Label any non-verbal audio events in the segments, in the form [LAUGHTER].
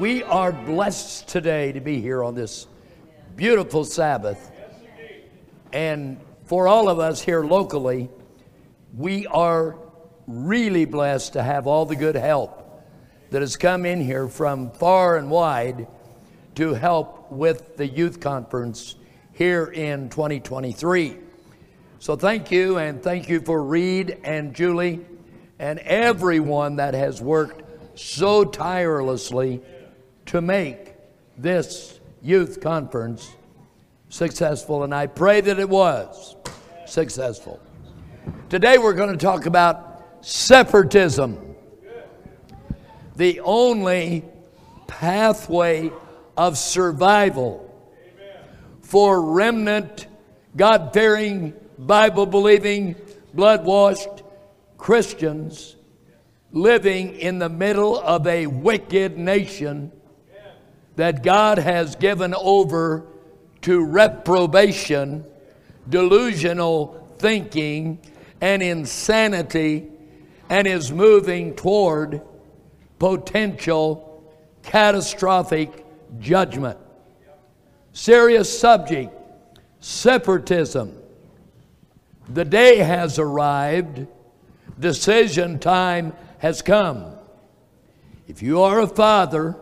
We are blessed today to be here on this beautiful Sabbath. And for all of us here locally, we are really blessed to have all the good help that has come in here from far and wide to help with the youth conference here in 2023. So thank you, and thank you for Reed and Julie and everyone that has worked so tirelessly to make this youth conference successful, and I pray that it was successful. Today we're going to talk about separatism, the only pathway of survival for remnant, God fearing, Bible believing, blood washed Christians living in the middle of a wicked nation that God has given over to reprobation, delusional thinking, and insanity, and is moving toward potential catastrophic judgment. Serious subject separatism. The day has arrived, decision time has come. If you are a father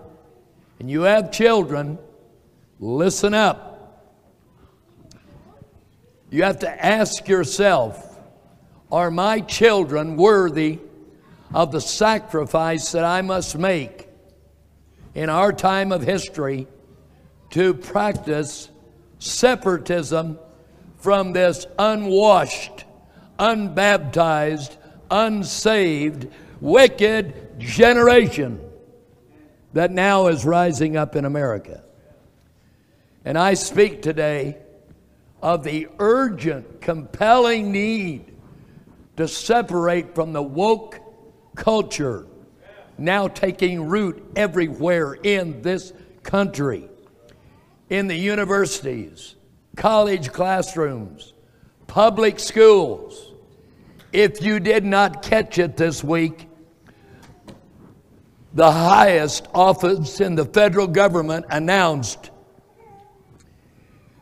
and you have children, listen up. You have to ask yourself Are my children worthy of the sacrifice that I must make in our time of history to practice separatism from this unwashed, unbaptized, unsaved, wicked generation that now is rising up in America? And I speak today of the urgent, compelling need to separate from the woke culture now taking root everywhere in this country, in the universities, college classrooms, public schools. If you did not catch it this week, the highest office in the federal government announced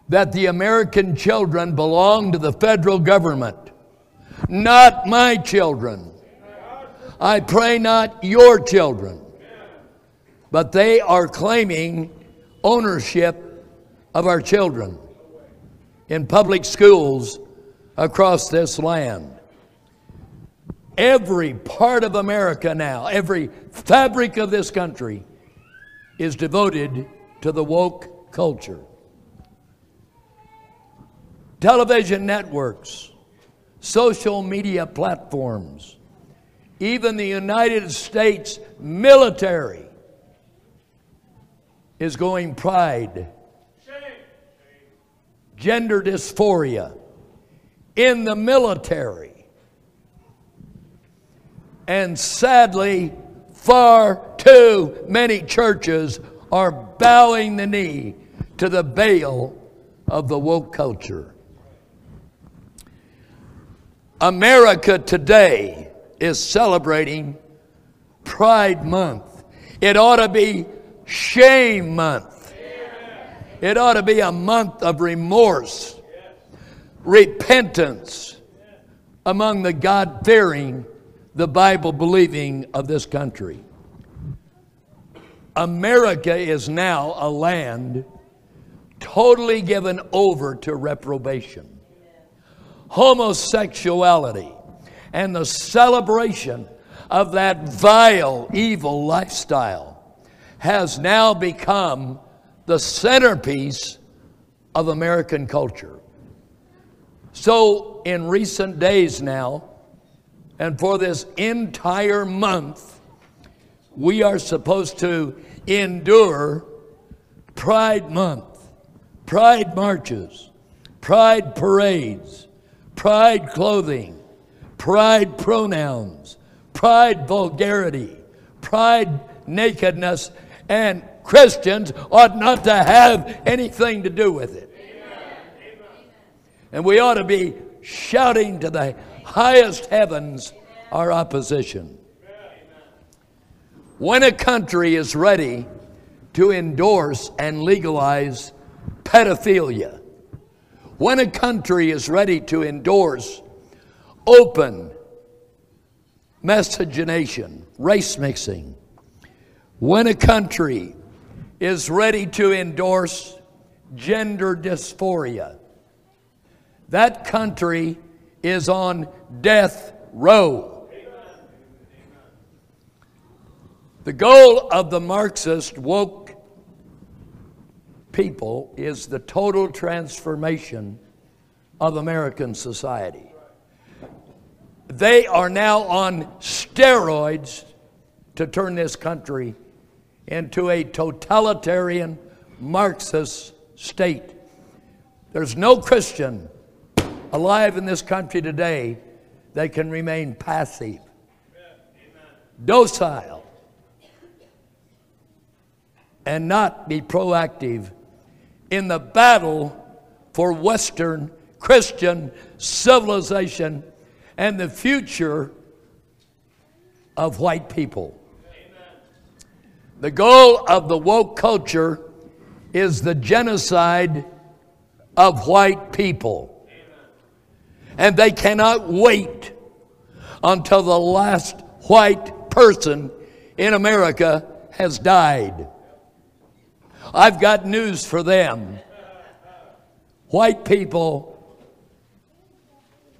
that the American children belong to the federal government, not my children. I pray not your children, but they are claiming ownership of our children in public schools across this land. Every part of America now, every fabric of this country is devoted to the woke culture television networks, social media platforms, even the United States military is going pride, gender dysphoria in the military. And sadly, far too many churches are bowing the knee to the Baal of the woke culture. America today is celebrating Pride Month. It ought to be Shame Month. It ought to be a month of remorse, repentance among the God fearing, the Bible believing of this country. America is now a land totally given over to reprobation homosexuality and the celebration of that vile, evil lifestyle has now become the centerpiece of American culture. So, in recent days now, and for this entire month, we are supposed to endure Pride Month, Pride marches, Pride parades, pride clothing, pride pronouns, pride vulgarity, pride nakedness, and Christians ought not to have anything to do with it. And we ought to be shouting to the highest heavens are opposition. When a country is ready to endorse and legalize pedophilia, when a country is ready to endorse open miscegenation, race mixing, when a country is ready to endorse gender dysphoria, that country is on death row. The goal of the Marxist woke people is the total transformation of American society. They are now on steroids to turn this country into a totalitarian Marxist state. There's no Christian alive in this country today that can remain passive, docile, and not be proactive in the battle for Western Christian civilization and the future of white people. The goal of the woke culture is the genocide of white people. And they cannot wait until the last white person in America has died. I've got news for them. White people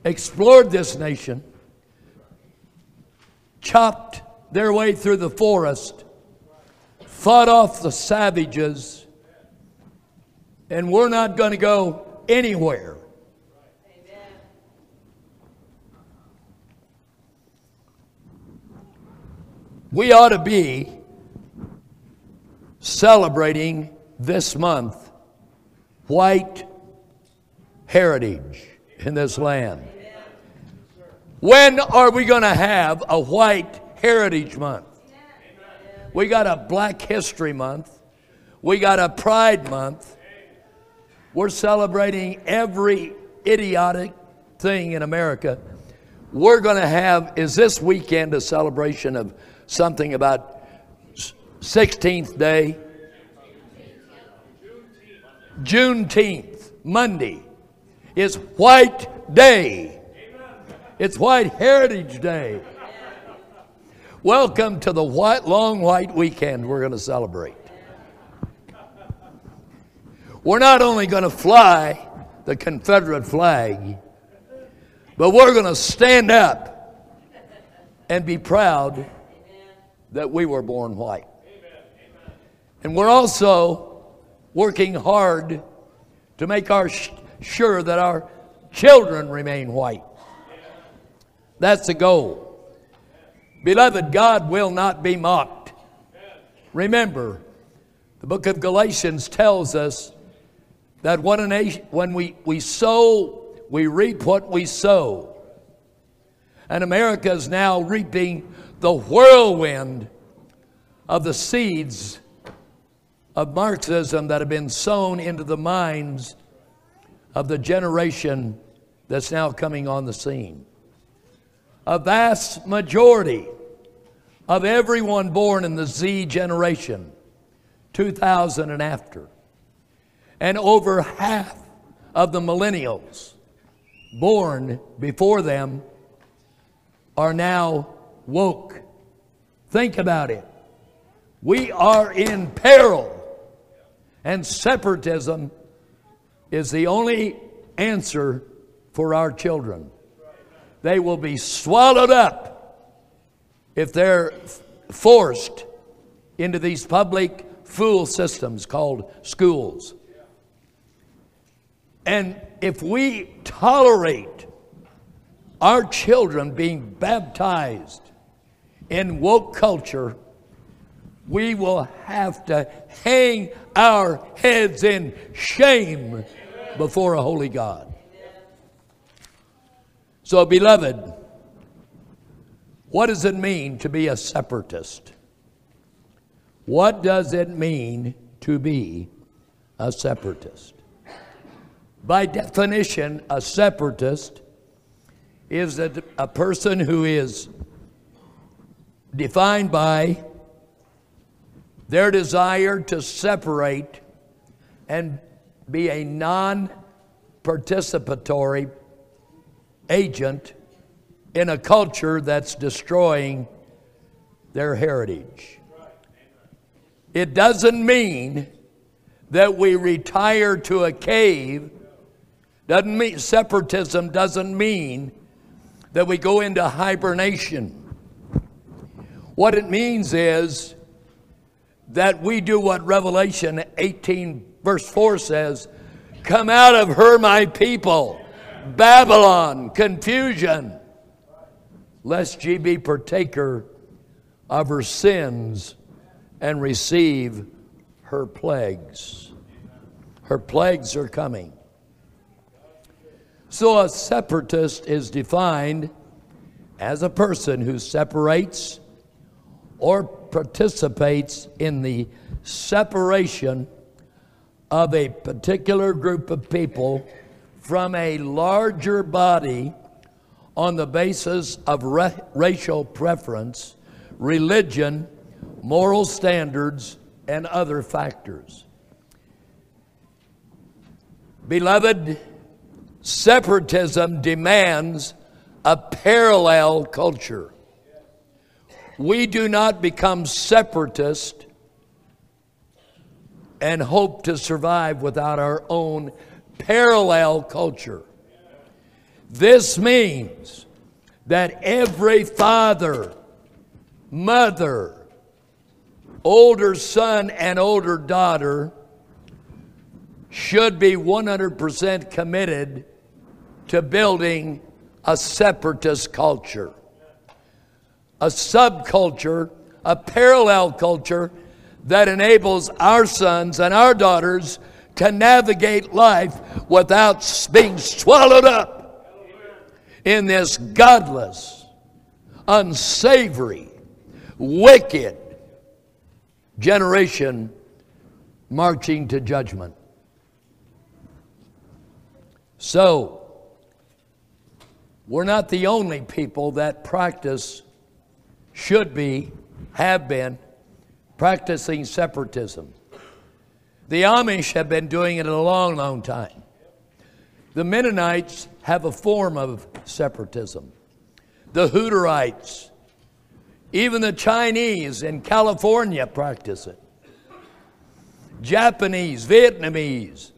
explored this nation, chopped their way through the forest, fought off the savages, and we're not going to go anywhere. We ought to be celebrating this month white heritage in this land. When are we going to have a white heritage month? We got a Black History Month. We got a Pride Month. We're celebrating every idiotic thing in America. We're going to have, is this weekend a celebration of something about 16th day. Juneteenth, Monday, is White Day. It's White Heritage Day. Welcome to the white, long white weekend we're going to celebrate. We're not only going to fly the Confederate flag, but we're going to stand up and be proud that we were born white. And we're also working hard to make our sh- sure that our children remain white. That's the goal. Beloved, God will not be mocked. Remember, the book of Galatians tells us that when, when we, we sow, we reap what we sow. And America is now reaping the whirlwind of the seeds of Marxism that have been sown into the minds of the generation that's now coming on the scene. A vast majority of everyone born in the Z generation, 2000 and after, and over half of the millennials born before them are now woke. Think about it. We are in peril and separatism is the only answer for our children. They will be swallowed up if they're forced into these public fool systems called schools. And if we tolerate our children being baptized in woke culture, we will have to hang our heads in shame before a holy God. So, beloved, what does it mean to be a separatist? What does it mean to be a separatist? By definition, a separatist is a, a person who is defined by their desire to separate and be a non participatory agent in a culture that's destroying their heritage. It doesn't mean that we retire to a cave. Doesn't mean separatism doesn't mean that we go into hibernation. What it means is that we do what Revelation 18, verse 4 says Come out of her, my people, Babylon, confusion, lest ye be partaker of her sins and receive her plagues. Her plagues are coming. So, a separatist is defined as a person who separates or participates in the separation of a particular group of people from a larger body on the basis of ra- racial preference, religion, moral standards, and other factors. Beloved, separatism demands a parallel culture. We do not become separatist and hope to survive without our own parallel culture. This means that every father, mother, older son, and older daughter should be 100% committed to building a separatist culture, a subculture, a parallel culture that enables our sons and our daughters to navigate life without being swallowed up in this godless, unsavory, wicked generation marching to judgment. So, we're not the only people that practice, should be, have been, practicing separatism. The Amish have been doing it a long, long time. The Mennonites have a form of separatism. The Hutterites, even the Chinese in California practice it. Japanese, Vietnamese,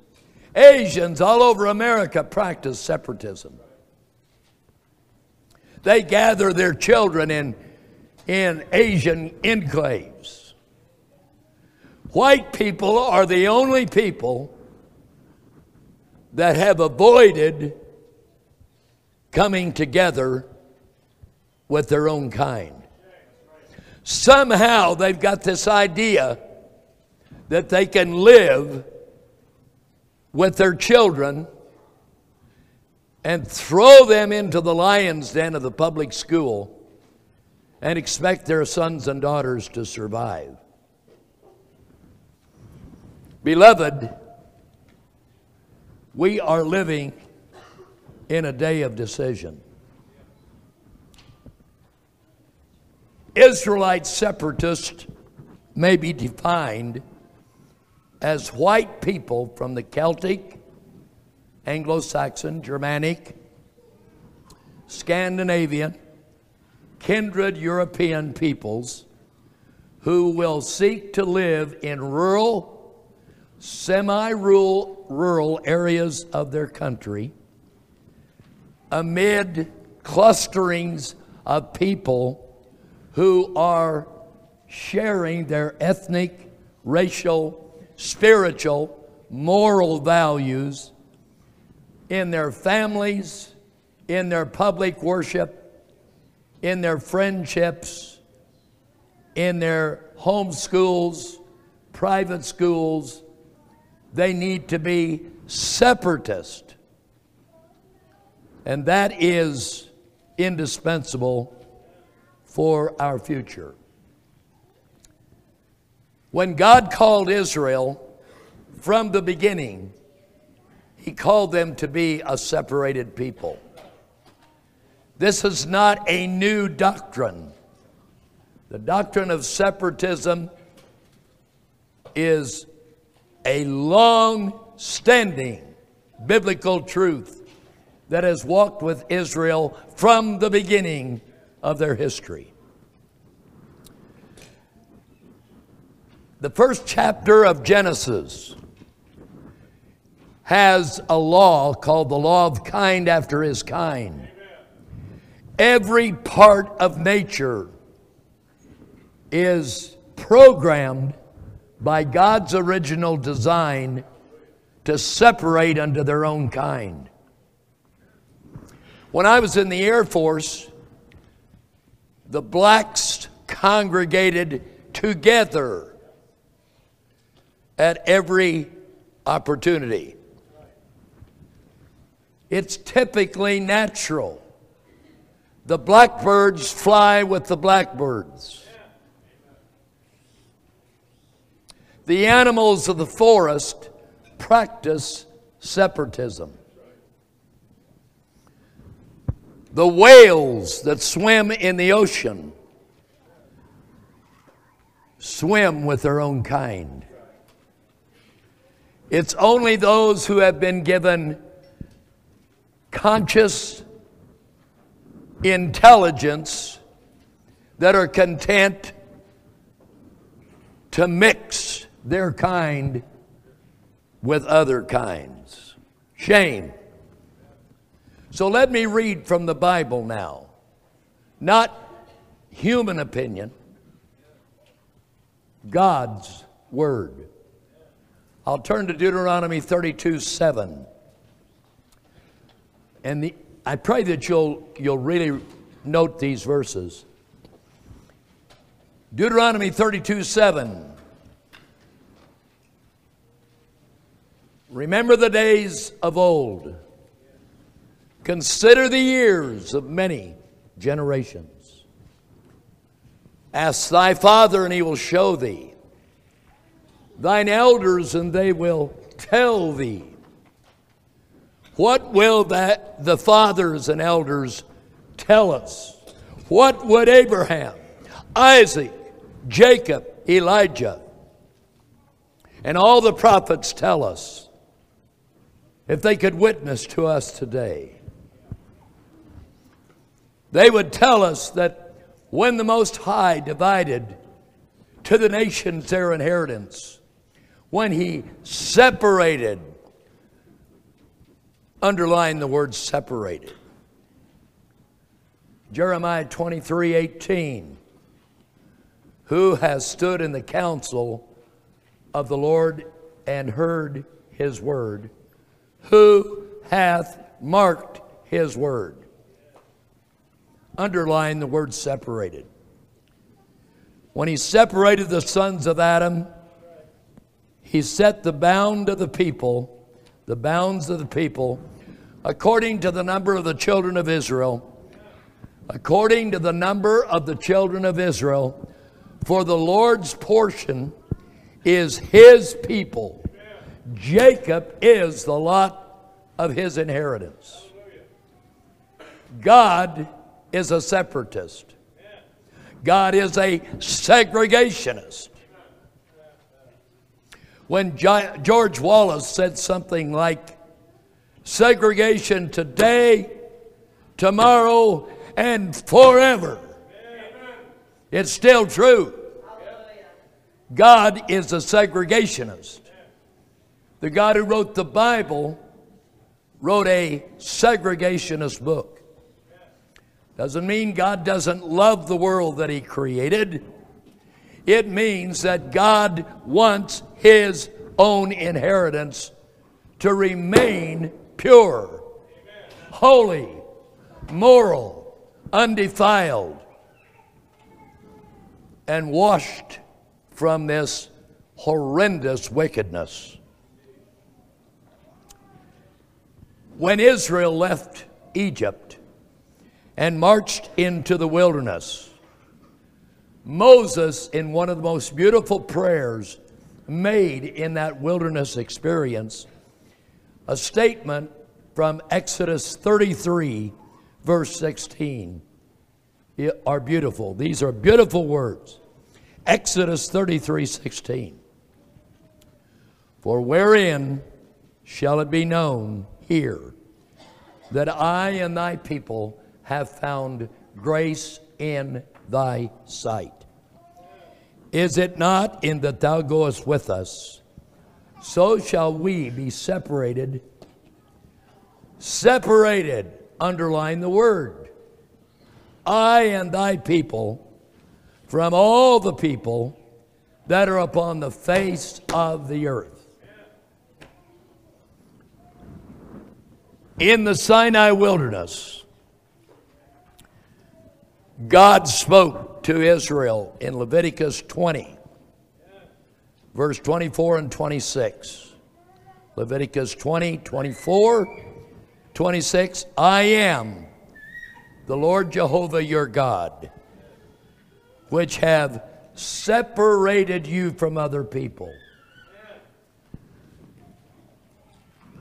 Asians all over America practice separatism. They gather their children in, in Asian enclaves. White people are the only people that have avoided coming together with their own kind. Somehow they've got this idea that they can live with their children and throw them into the lion's den of the public school and expect their sons and daughters to survive. Beloved, we are living in a day of decision. Israelite separatists may be defined as white people from the Celtic, Anglo Saxon, Germanic, Scandinavian, kindred European peoples who will seek to live in rural, semi rural rural areas of their country amid clusterings of people who are sharing their ethnic, racial, spiritual, moral values in their families, in their public worship, in their friendships, in their home schools, private schools. They need to be separatist. And that is indispensable for our future. When God called Israel from the beginning, He called them to be a separated people. This is not a new doctrine. The doctrine of separatism is a long standing biblical truth that has walked with Israel from the beginning of their history. The first chapter of Genesis has a law called the law of kind after his kind. Every part of nature is programmed by God's original design to separate unto their own kind. When I was in the Air Force, the blacks congregated together at every opportunity. It's typically natural. The blackbirds fly with the blackbirds. The animals of the forest practice separatism. The whales that swim in the ocean swim with their own kind. It's only those who have been given conscious intelligence that are content to mix their kind with other kinds. Shame. So let me read from the Bible now. Not human opinion, God's Word. I'll turn to Deuteronomy 32 7. And the, I pray that you'll, you'll really note these verses. Deuteronomy 32 7. Remember the days of old. Consider the years of many generations. Ask thy father, and he will show thee thine elders, and they will tell thee. What will that the fathers and elders tell us? What would Abraham, Isaac, Jacob, Elijah, and all the prophets tell us if they could witness to us today? They would tell us that when the Most High divided to the nations their inheritance, when he separated, underline the word separated. Jeremiah 23 18. Who has stood in the counsel of the Lord and heard his word? Who hath marked his word? Underline the word separated. When he separated the sons of Adam, he set the bound of the people, the bounds of the people, according to the number of the children of Israel, according to the number of the children of Israel. For the Lord's portion is his people. Jacob is the lot of his inheritance. God is a separatist. God is a segregationist when George Wallace said something like, segregation today, tomorrow, and forever. It's still true. God is a segregationist. The God who wrote the Bible wrote a segregationist book. Doesn't mean God doesn't love the world that He created. It means that God wants his own inheritance to remain pure, holy, moral, undefiled, and washed from this horrendous wickedness. When Israel left Egypt and marched into the wilderness, Moses, in one of the most beautiful prayers, made in that wilderness experience a statement from Exodus 33, verse 16, are beautiful. These are beautiful words. Exodus 33, 16. For wherein shall it be known here that I and thy people have found grace in thy sight? Is it not in that thou goest with us? So shall we be separated. Separated, underline the word. I and thy people from all the people that are upon the face of the earth. In the Sinai wilderness, God spoke to Israel in Leviticus 20, verse 24 and 26. Leviticus 20, 24, 26. I am the Lord Jehovah your God, which have separated you from other people.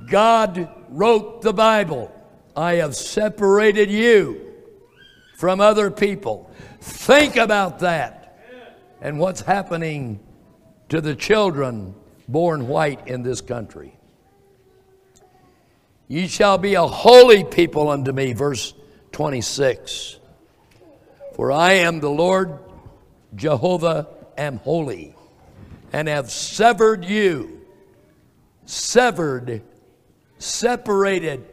God wrote the Bible. I have separated you from other people. Think about that and what's happening to the children born white in this country. Ye shall be a holy people unto me, verse 26. For I am the Lord Jehovah am holy, and have severed you, severed separated.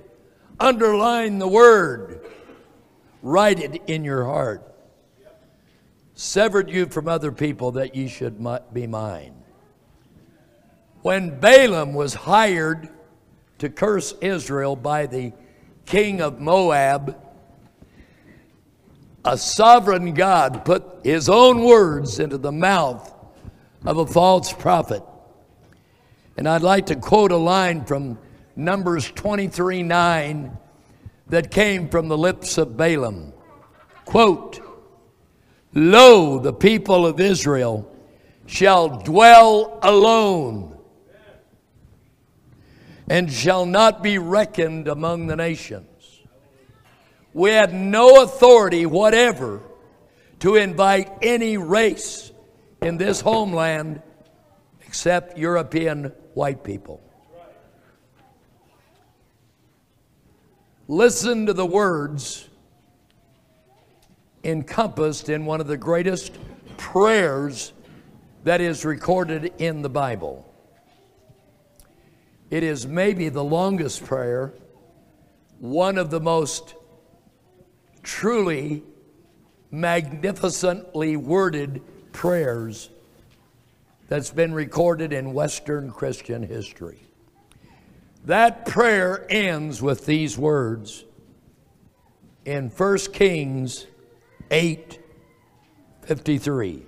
Underline the word. Write it in your heart. Severed you from other people that ye should be mine. When Balaam was hired to curse Israel by the king of Moab, a sovereign God put his own words into the mouth of a false prophet. And I'd like to quote a line from Numbers 23 9 that came from the lips of Balaam. Quote, Lo, the people of Israel shall dwell alone and shall not be reckoned among the nations. We had no authority whatever to invite any race in this homeland except European white people. Listen to the words encompassed in one of the greatest prayers that is recorded in the Bible. It is maybe the longest prayer, one of the most truly magnificently worded prayers that's been recorded in Western Christian history. That prayer ends with these words in 1 Kings 8 53.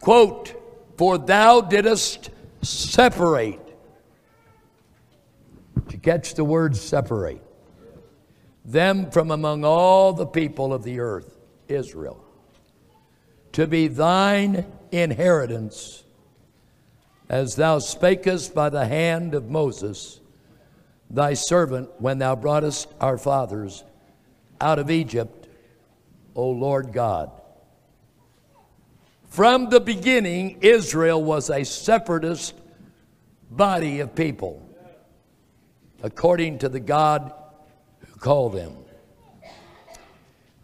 Quote, For thou didst separate. Did you catch the word separate? Them from among all the people of the earth, Israel, to be thine inheritance as thou spakest by the hand of Moses, thy servant, when thou broughtest our fathers out of Egypt, O Lord God. From the beginning, Israel was a separatist body of people, according to the God who called them.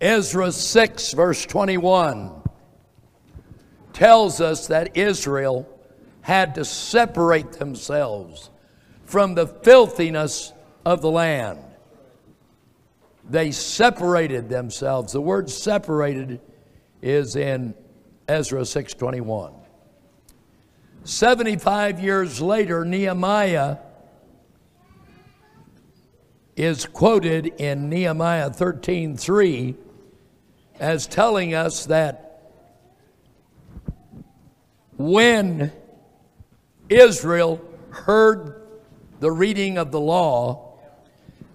Ezra 6, verse 21, tells us that Israel had to separate themselves from the filthiness of the land. They separated themselves. The word separated is in Ezra 6:21. 75 years later Nehemiah is quoted in Nehemiah 13:3 as telling us that when Israel heard the reading of the law,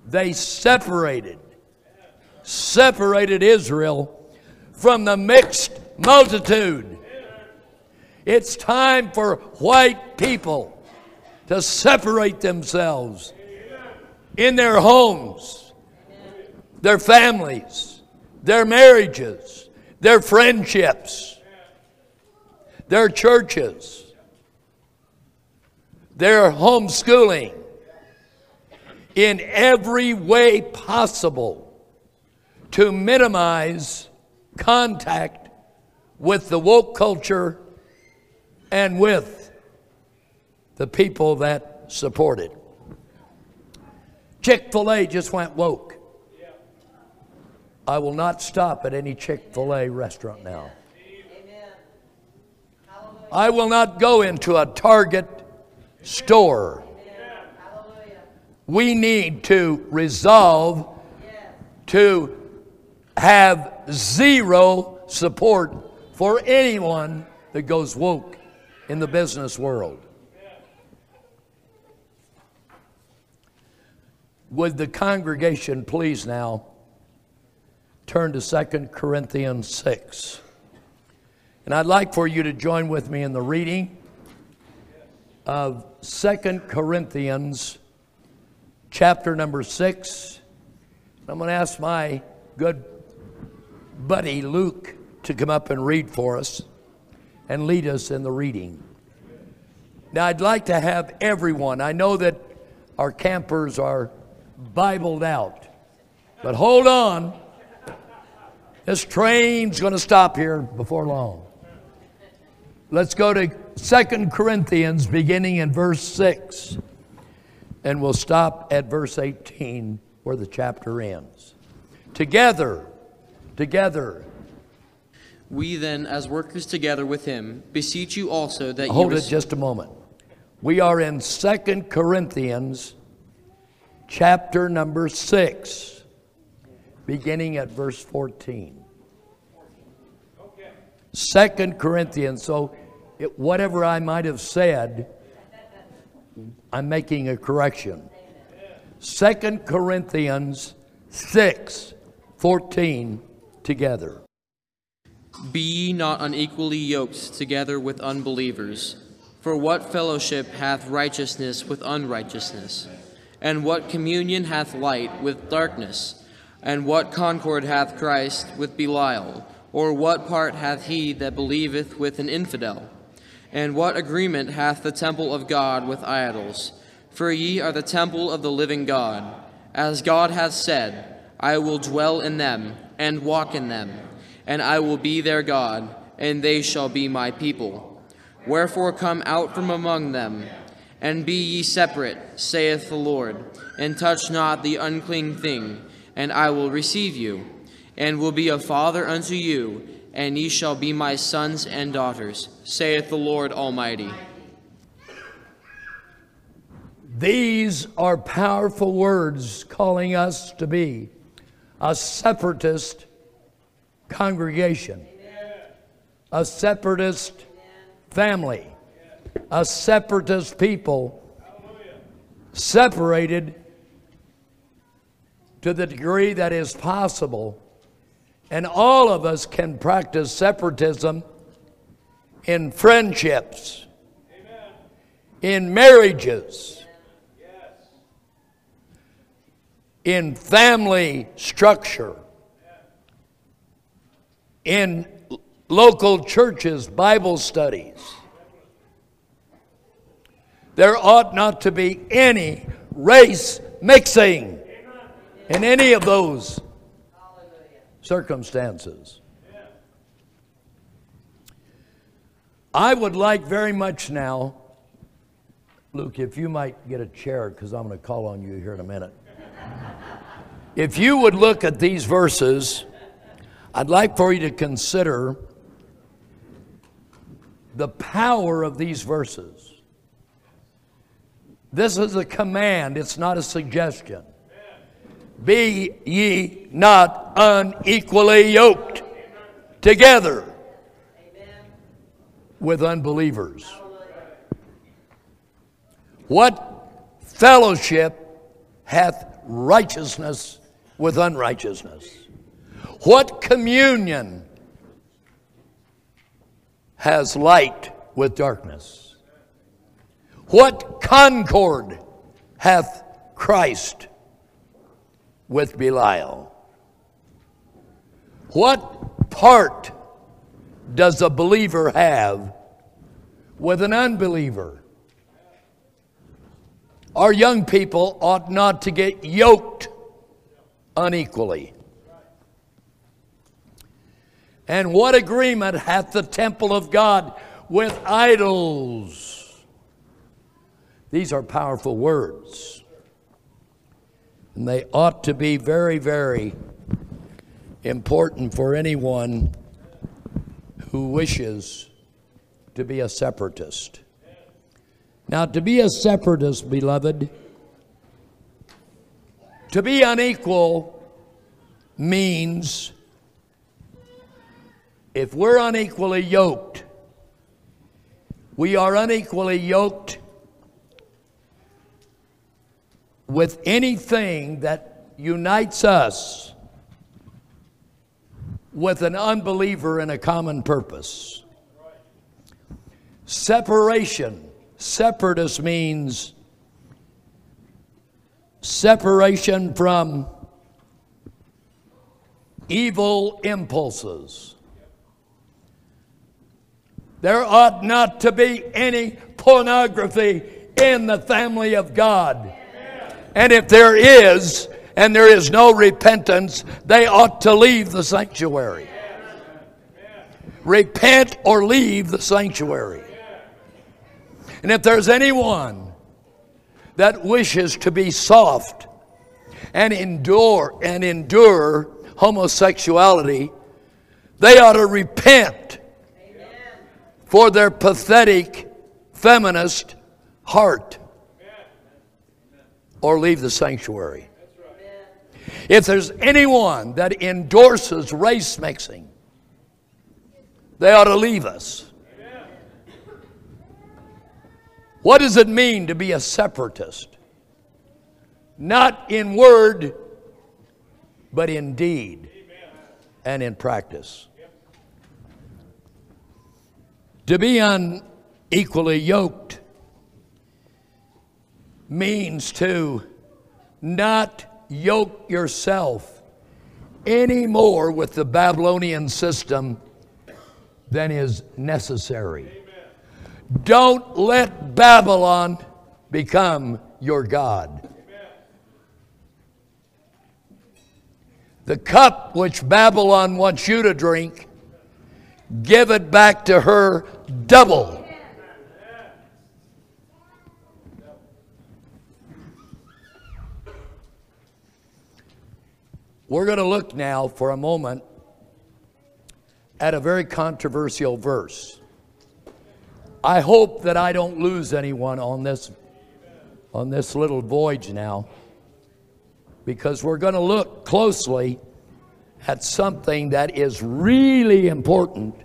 they separated, separated Israel from the mixed multitude. It's time for white people to separate themselves in their homes, their families, their marriages, their friendships, their churches They're homeschooling in every way possible to minimize contact with the woke culture and with the people that support it. Chick fil A just went woke. I will not stop at any Chick fil A restaurant now. I will not go into a Target store. We need to resolve to have zero support for anyone that goes woke in the business world. Would the congregation please now turn to 2 Corinthians 6? And I'd like for you to join with me in the reading of 2 Corinthians chapter number 6. I'm going to ask my good buddy Luke to come up and read for us and lead us in the reading. Now, I'd like to have everyone, I know that our campers are Bibled out. But hold on. This train's going to stop here before long. Let's go to Second Corinthians, beginning in verse 6, and we'll stop at verse 18 where the chapter ends. Together, together. We then, as workers together with him, beseech you also that you Hold you. it just a moment. We are in Second Corinthians chapter number 6, beginning at verse 14. Second Corinthians, so it, whatever I might have said, I'm making a correction. Second Corinthians 6, 14 together. Be ye not unequally yoked together with unbelievers. For what fellowship hath righteousness with unrighteousness? And what communion hath light with darkness? And what concord hath Christ with Belial? Or what part hath he that believeth with an infidel? And what agreement hath the temple of God with idols? For ye are the temple of the living God. As God hath said, I will dwell in them, and walk in them, and I will be their God, and they shall be my people. Wherefore come out from among them, and be ye separate, saith the Lord, and touch not the unclean thing, and I will receive you, and will be a father unto you, and ye shall be my sons and daughters, saith the Lord Almighty. These are powerful words calling us to be a separatist congregation, a separatist family a separatist people, separated to the degree that is possible. And all of us can practice separatism in friendships, in marriages, in family structure, in local churches, Bible studies. There ought not to be any race mixing in any of those circumstances. I would like very much now, Luke, if you might get a chair, because I'm going to call on you here in a minute. [LAUGHS] if you would look at these verses, I'd like for you to consider the power of these verses. This is a command, it's not a suggestion. Be ye not unequally yoked together with unbelievers. What fellowship hath righteousness with unrighteousness? What communion has light with darkness? What concord hath Christ with Belial? What part does a believer have with an unbeliever? Our young people ought not to get yoked unequally. And what agreement hath the temple of God with idols? These are powerful words. And they ought to be very, very important for anyone who wishes to be a separatist. Now, to be a separatist, beloved, to be unequal means if we're unequally yoked, we are unequally yoked with anything that unites us with an unbeliever in a common purpose. Separation. Separatist means separation from evil impulses. There ought not to be any pornography in the family of God. And if there is, and there is no repentance, they ought to leave the sanctuary. Repent or leave the sanctuary. And if there's anyone that wishes to be soft and endure and endure homosexuality, they ought to repent for their pathetic feminist heart or leave the sanctuary. If there's anyone that endorses race mixing, they ought to leave us. What does it mean to be a separatist? Not in word, but in deed and in practice. To be unequally yoked means to not yoke yourself any more with the Babylonian system than is necessary. Don't let Babylon become your God. The cup which Babylon wants you to drink, give it back to her double. We're going to look now for a moment at a very controversial verse. I hope that I don't lose anyone on this on this little voyage now because we're going to look closely at something that is really important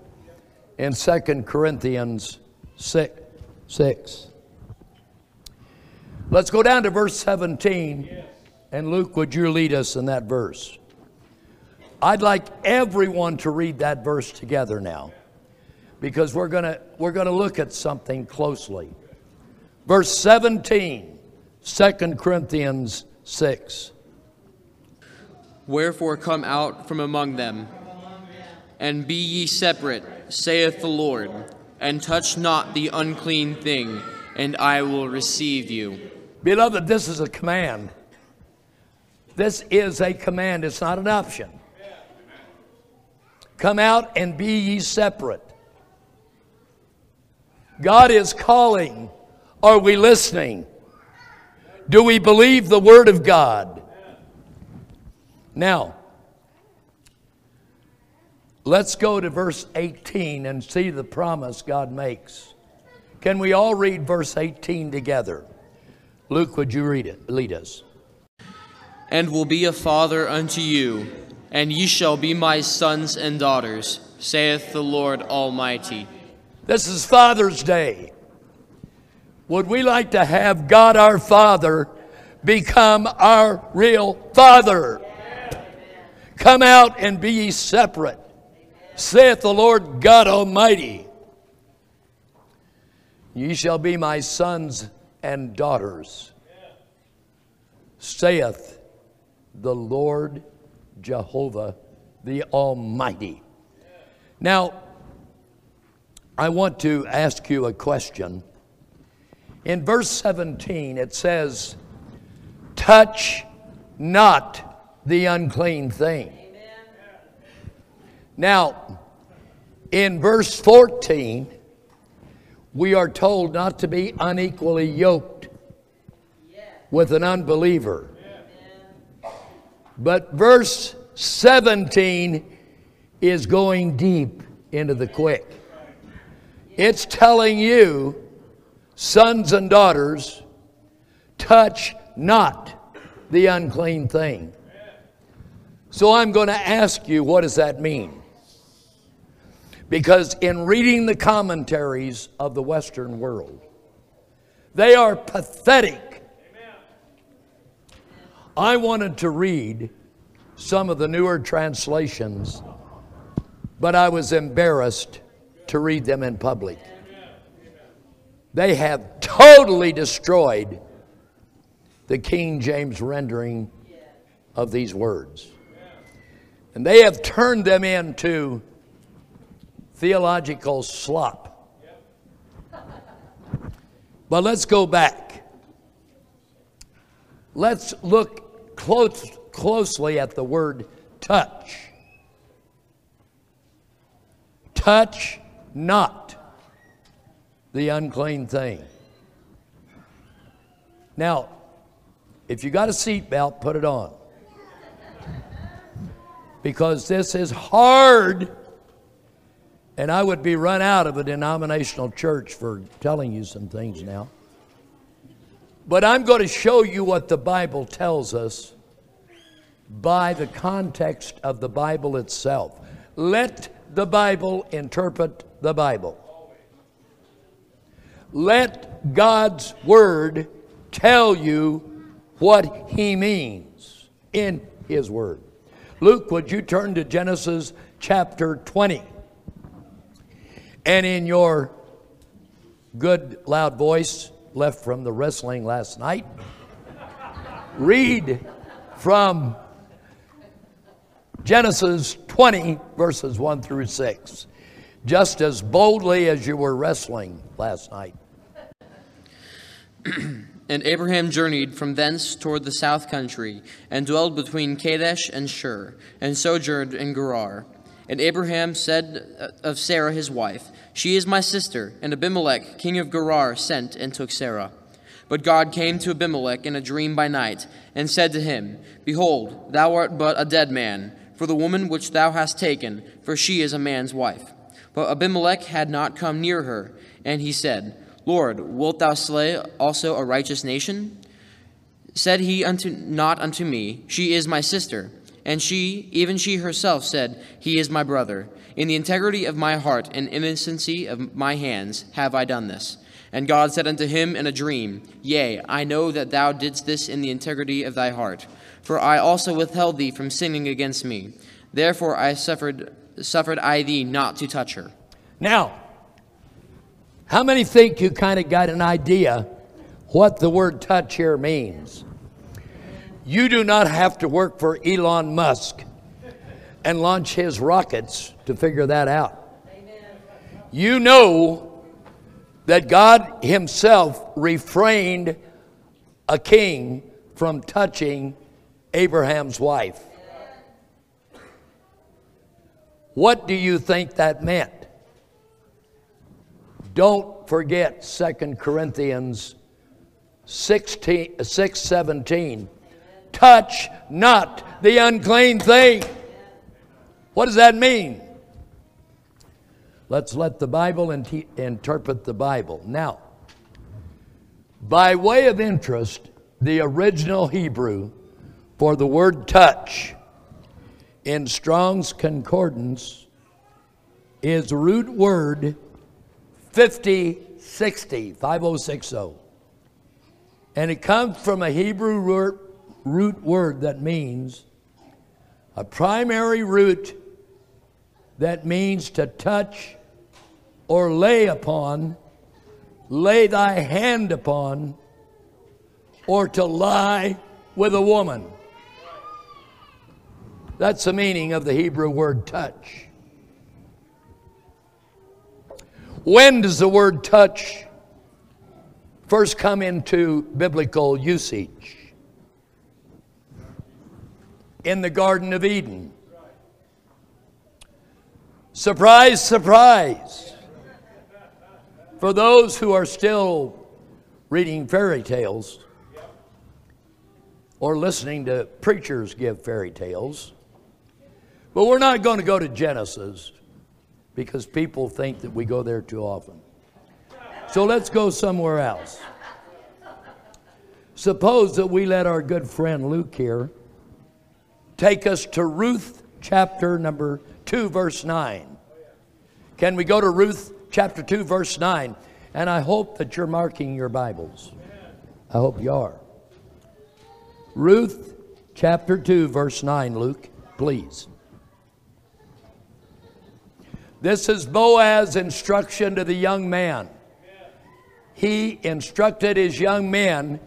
in 2 Corinthians 6. 6. Let's go down to verse 17. And Luke, would you lead us in that verse? I'd like everyone to read that verse together now because we're going to we're going to look at something closely. Verse 17, 2 Corinthians 6. Wherefore come out from among them, and be ye separate, saith the Lord, and touch not the unclean thing, and I will receive you. Beloved, this is a command. This is a command, it's not an option. Come out and be ye separate. God is calling. Are we listening? Do we believe the Word of God? Now, let's go to verse 18 and see the promise God makes. Can we all read verse 18 together? Luke, would you read it? Lead us. And will be a father unto you, and ye shall be my sons and daughters, saith the Lord Almighty. This is Father's Day. Would we like to have God our Father become our real Father? Come out and be ye separate, saith the Lord God Almighty. Ye shall be my sons and daughters, saith the Lord Jehovah the Almighty. Now, I want to ask you a question. In verse 17, it says, Touch not the unclean thing. Now, in verse 14, we are told not to be unequally yoked with an unbeliever. But verse 17 is going deep into the quick. It's telling you, sons and daughters, touch not the unclean thing. So I'm going to ask you, what does that mean? Because in reading the commentaries of the Western world, they are pathetic. I wanted to read some of the newer translations, but I was embarrassed to read them in public. They have totally destroyed the King James rendering of these words. And they have turned them into theological slop. But let's go back. Let's look close, closely at the word touch. Touch not the unclean thing. Now, if you got a seatbelt, put it on. Because this is hard and I would be run out of a denominational church for telling you some things now. But I'm going to show you what the Bible tells us by the context of the Bible itself. Let the Bible interpret the Bible. Let God's Word tell you what He means in His Word. Luke, would you turn to Genesis chapter 20? And in your good loud voice left from the wrestling last night, read from Genesis 20, verses 1 through 6, just as boldly as you were wrestling last night. [CLEARS THROAT] and Abraham journeyed from thence toward the south country, and dwelled between Kadesh and Shur, and sojourned in Gerar. And Abraham said uh, of Sarah his wife, She is my sister. And Abimelech, king of Gerar, sent and took Sarah. But God came to Abimelech in a dream by night, and said to him, Behold, thou art but a dead man, for the woman which thou hast taken, for she is a man's wife. But Abimelech had not come near her, and he said, Lord, wilt thou slay also a righteous nation? Said he unto not unto me, She is my sister. And she, even she herself, said, He is my brother. In the integrity of my heart and innocency of my hands have I done this. And God said unto him in a dream, Yea, I know that thou didst this in the integrity of thy heart. For I also withheld thee from sinning against me. Therefore I suffered, suffered I thee not to touch her. Now, how many think you kind of got an idea what the word touch here means? You do not have to work for Elon Musk and launch his rockets to figure that out. You know that God Himself refrained a king from touching Abraham's wife. What do you think that meant? Don't forget 2 Corinthians 16, 6 17 touch not the unclean thing. What does that mean? Let's let the Bible in- interpret the Bible. Now, by way of interest, the original Hebrew for the word touch in Strong's Concordance is root word 5060, 5060. And it comes from a Hebrew root word that means a primary root that means to touch or lay upon, lay thy hand upon, or to lie with a woman. That's the meaning of the Hebrew word touch. When does the word touch first come into biblical usage? In the Garden of Eden. Surprise, surprise. For those who are still reading fairy tales or listening to preachers give fairy tales, but we're not going to go to Genesis because people think that we go there too often. So let's go somewhere else. Suppose that we let our good friend Luke here take us to Ruth chapter number 2, verse 9. Can we go to Ruth chapter 2, verse 9? And I hope that you're marking your Bibles. I hope you are. Ruth chapter 2, verse 9, Luke, please. This is Boaz's instruction to the young man. He instructed his young men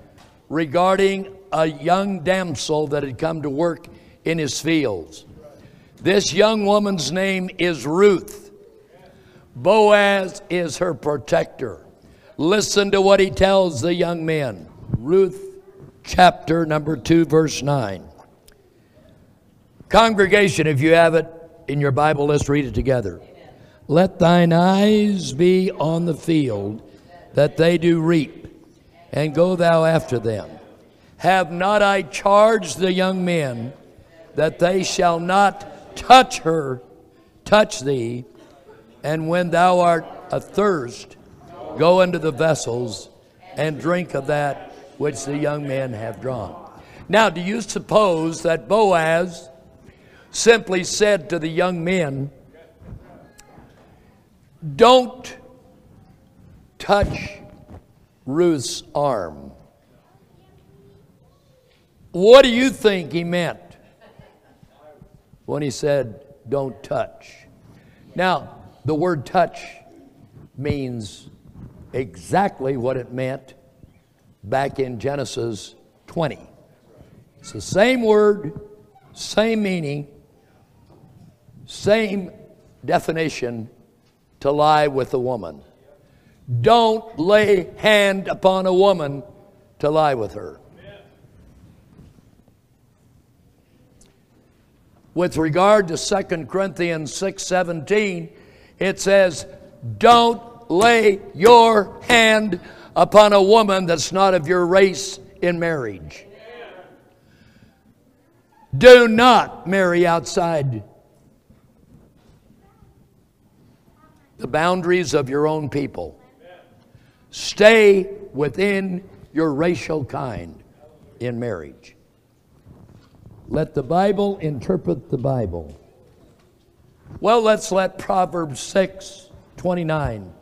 regarding a young damsel that had come to work in his fields. This young woman's name is Ruth. Boaz is her protector. Listen to what he tells the young men. Ruth chapter number 2, verse 9. Congregation, if you have it in your Bible, let's read it together. Let thine eyes be on the field that they do reap, and go thou after them. Have not I charged the young men that they shall not touch her, touch thee, and when thou art athirst, go into the vessels and drink of that which the young men have drawn. Now, do you suppose that Boaz simply said to the young men, don't touch Ruth's arm. What do you think he meant when he said, don't touch? Now, the word touch means exactly what it meant back in Genesis 20. It's the same word, same meaning, same definition to lie with a woman. Don't lay hand upon a woman to lie with her. With regard to 2 Corinthians 6:17, it says, "Don't lay your hand upon a woman that's not of your race in marriage." Do not marry outside the boundaries of your own people. Stay within your racial kind in marriage. Let the Bible interpret the Bible. Well, let's let Proverbs 6 29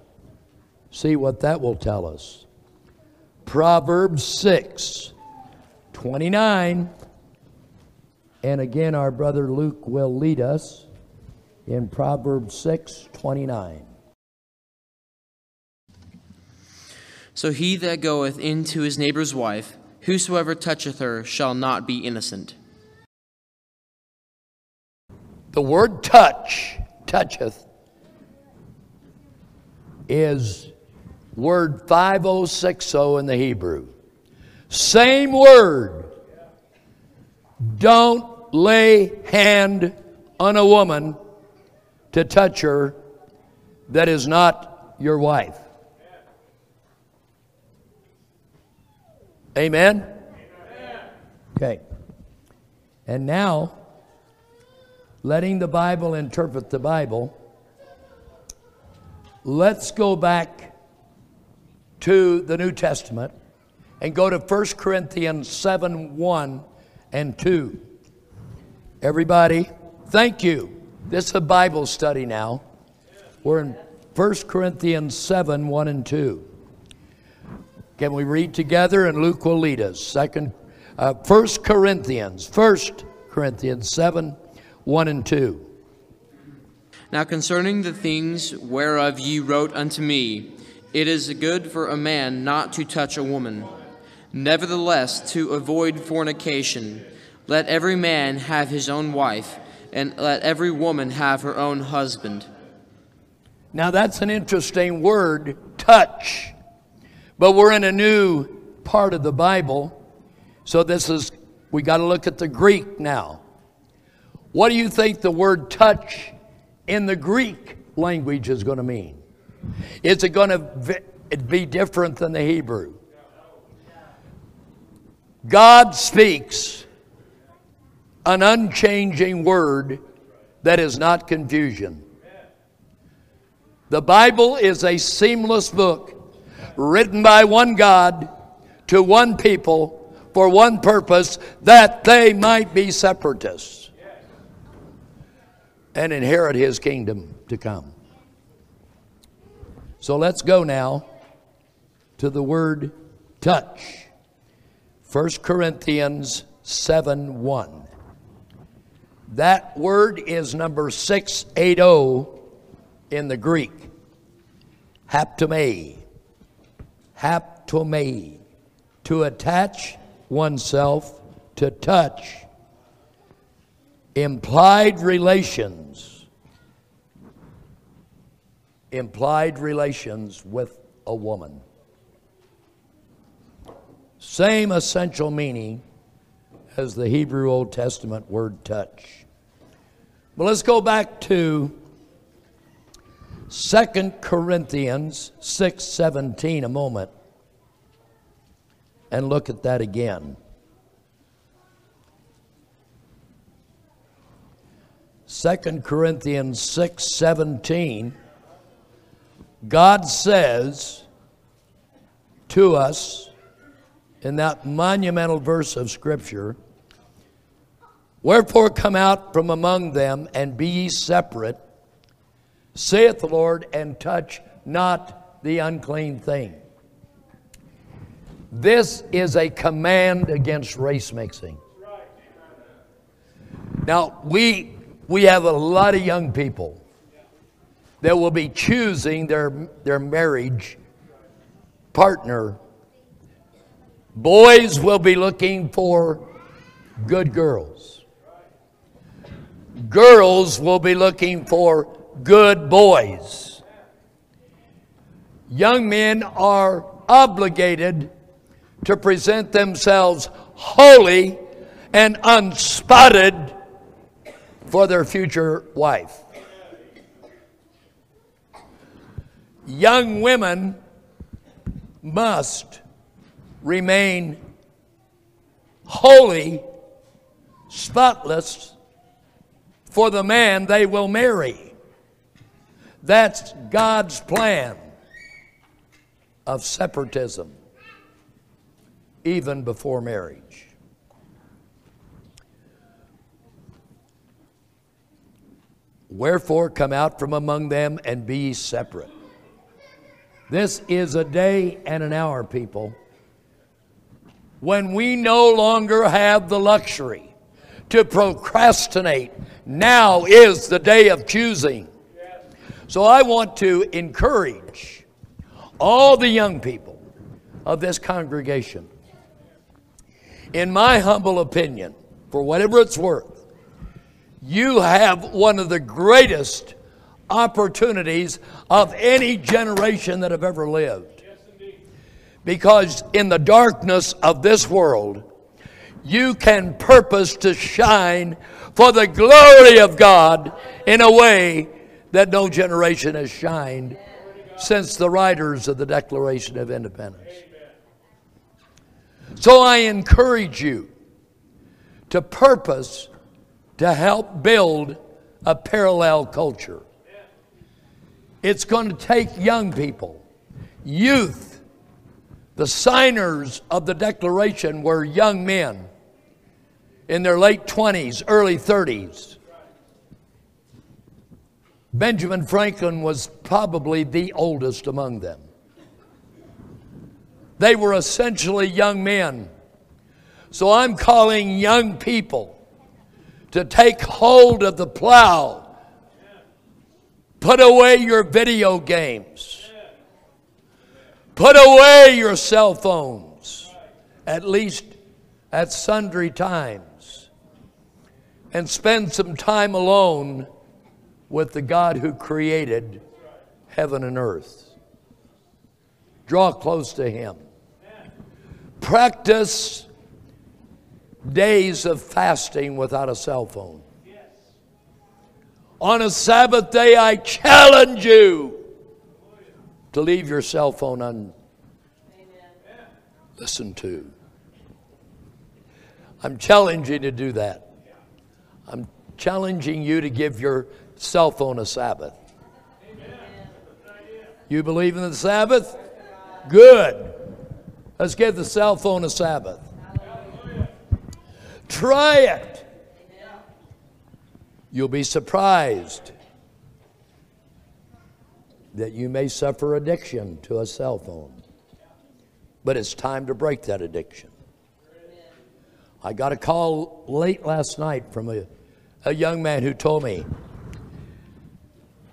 see what that will tell us. Proverbs 6 29. And again, our brother Luke will lead us in Proverbs 6 29. So he that goeth into his neighbor's wife, whosoever toucheth her, shall not be innocent. The word touch, toucheth, is word 5060 in the Hebrew. Same word. Don't lay hand on a woman to touch her that is not your wife. Amen? Okay. And now, letting the Bible interpret the Bible, let's go back to the New Testament and go to 1 Corinthians 7 1 and 2. Everybody, thank you. This is a Bible study now. We're in 1 Corinthians 7 1 and 2. Can we read together? And Luke will lead us. Second, uh, 1 Corinthians, 1 Corinthians 7 1 and 2. Now concerning the things whereof ye wrote unto me, it is good for a man not to touch a woman. Nevertheless, to avoid fornication, let every man have his own wife, and let every woman have her own husband. Now that's an interesting word, touch. But we're in a new part of the Bible. So this is, we got to look at the Greek now. What do you think the word touch in the Greek language is going to mean? Is it going to be different than the Hebrew? God speaks an unchanging word that is not confusion. The Bible is a seamless book written by one God to one people for one purpose that they might be separatists and inherit his kingdom to come. So let's go now to the word touch. 1 Corinthians 7 1. That word is number 680 in the Greek. Haptome. Haptome. To attach oneself, to touch. Implied relations. Implied relations with a woman. Same essential meaning as the Hebrew Old Testament word touch. But let's go back to 2 Corinthians 6:17 a moment and look at that again. 2 Corinthians 6:17 God says to us in that monumental verse of Scripture Wherefore come out from among them and be ye separate, saith the Lord, and touch not the unclean thing. This is a command against race mixing. Now, we, we have a lot of young people that will be choosing their, their marriage partner Boys will be looking for good girls. Girls will be looking for good boys. Young men are obligated to present themselves holy and unspotted for their future wife. Young women must remain holy, spotless for the man they will marry. That's God's plan of separatism, even before marriage. Wherefore, come out from among them and be separate. This is a day and an hour, people when we no longer have the luxury to procrastinate. Now is the day of choosing. So I want to encourage all the young people of this congregation. In my humble opinion, for whatever it's worth, you have one of the greatest opportunities of any generation that have ever lived. Because in the darkness of this world, you can purpose to shine for the glory of God in a way that no generation has shined since the writers of the Declaration of Independence. So I encourage you to purpose to help build a parallel culture. It's going to take young people, youth, the signers of the Declaration were young men in their late 20s, early 30s. Benjamin Franklin was probably the oldest among them. They were essentially young men. So I'm calling young people to take hold of the plow. Put away your video games. Put away your cell phones, at least at sundry times, and spend some time alone with the God who created heaven and earth. Draw close to Him. Practice days of fasting without a cell phone. On a Sabbath day, I challenge you to leave your cell phone on listen to. I'm challenging you to do that. I'm challenging you to give your cell phone a Sabbath. You believe in the Sabbath? Good. Let's give the cell phone a Sabbath. Try it. You'll be surprised that you may suffer addiction to a cell phone. But it's time to break that addiction. I got a call late last night from a, a young man who told me,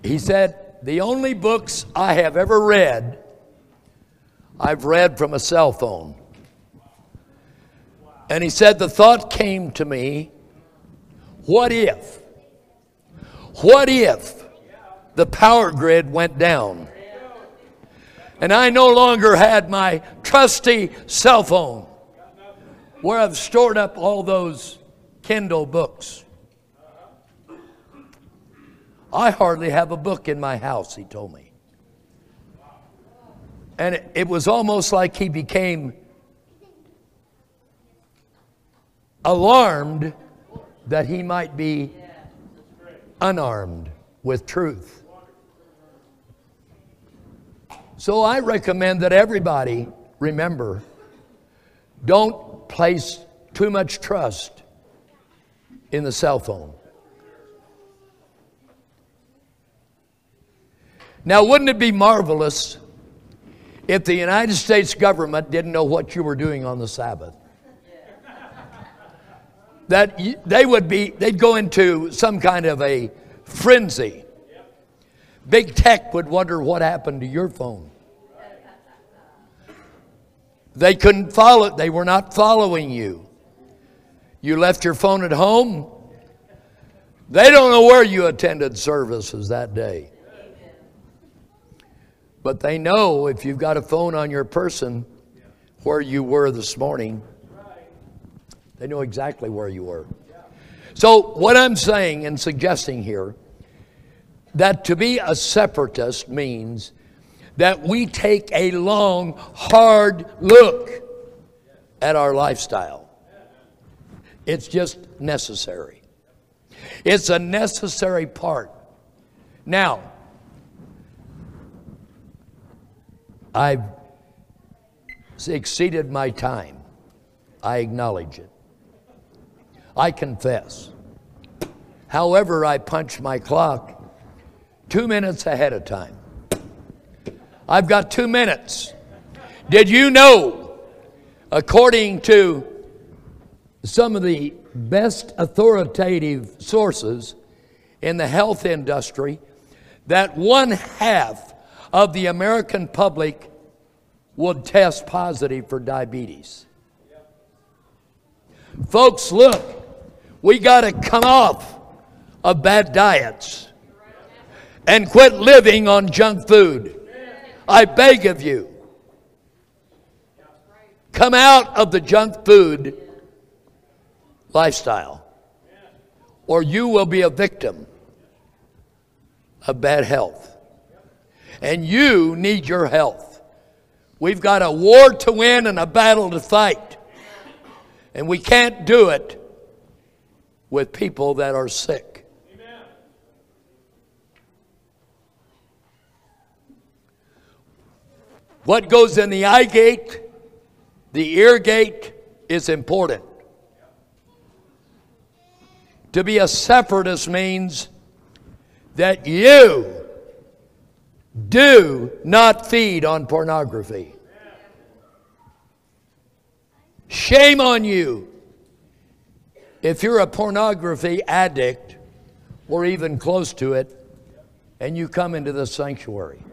he said, The only books I have ever read, I've read from a cell phone. And he said, The thought came to me, what if? What if the power grid went down? And I no longer had my trusty cell phone where I've stored up all those Kindle books. I hardly have a book in my house, he told me. And it, it was almost like he became alarmed that he might be unarmed with truth. So I recommend that everybody remember don't place too much trust in the cell phone. Now, wouldn't it be marvelous if the United States government didn't know what you were doing on the Sabbath? That they would be, they'd go into some kind of a frenzy. Big tech would wonder what happened to your phone. They couldn't follow, it, they were not following you. You left your phone at home. They don't know where you attended services that day. But they know if you've got a phone on your person where you were this morning. They know exactly where you were. So, what I'm saying and suggesting here that to be a separatist means that we take a long, hard look at our lifestyle. It's just necessary. It's a necessary part. Now, I've exceeded my time. I acknowledge it. I confess. However, I punch my clock two minutes ahead of time. I've got two minutes. Did you know, according to some of the best authoritative sources in the health industry, that one half of the American public would test positive for diabetes. Folks, look, we got to come off of bad diets and quit living on junk food. I beg of you. Come out of the junk food lifestyle, or you will be a victim of bad health and you need your health. We've got a war to win and a battle to fight. And we can't do it with people that are sick. Amen. What goes in the eye gate, the ear gate, is important. To be a separatist means that you do not feed on pornography. Shame on you if you're a pornography addict or even close to it and you come into the sanctuary.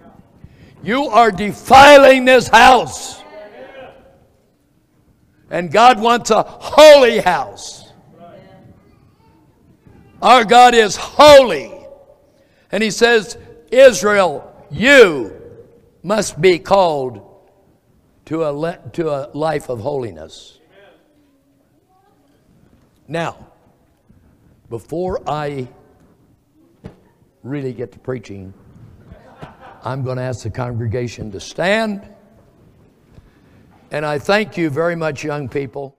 You are defiling this house. And God wants a holy house. Our God is holy. And He says, Israel, you must be called to a, le- to a life of holiness. Now, before I really get to preaching, I'm going to ask the congregation to stand. And I thank you very much, young people.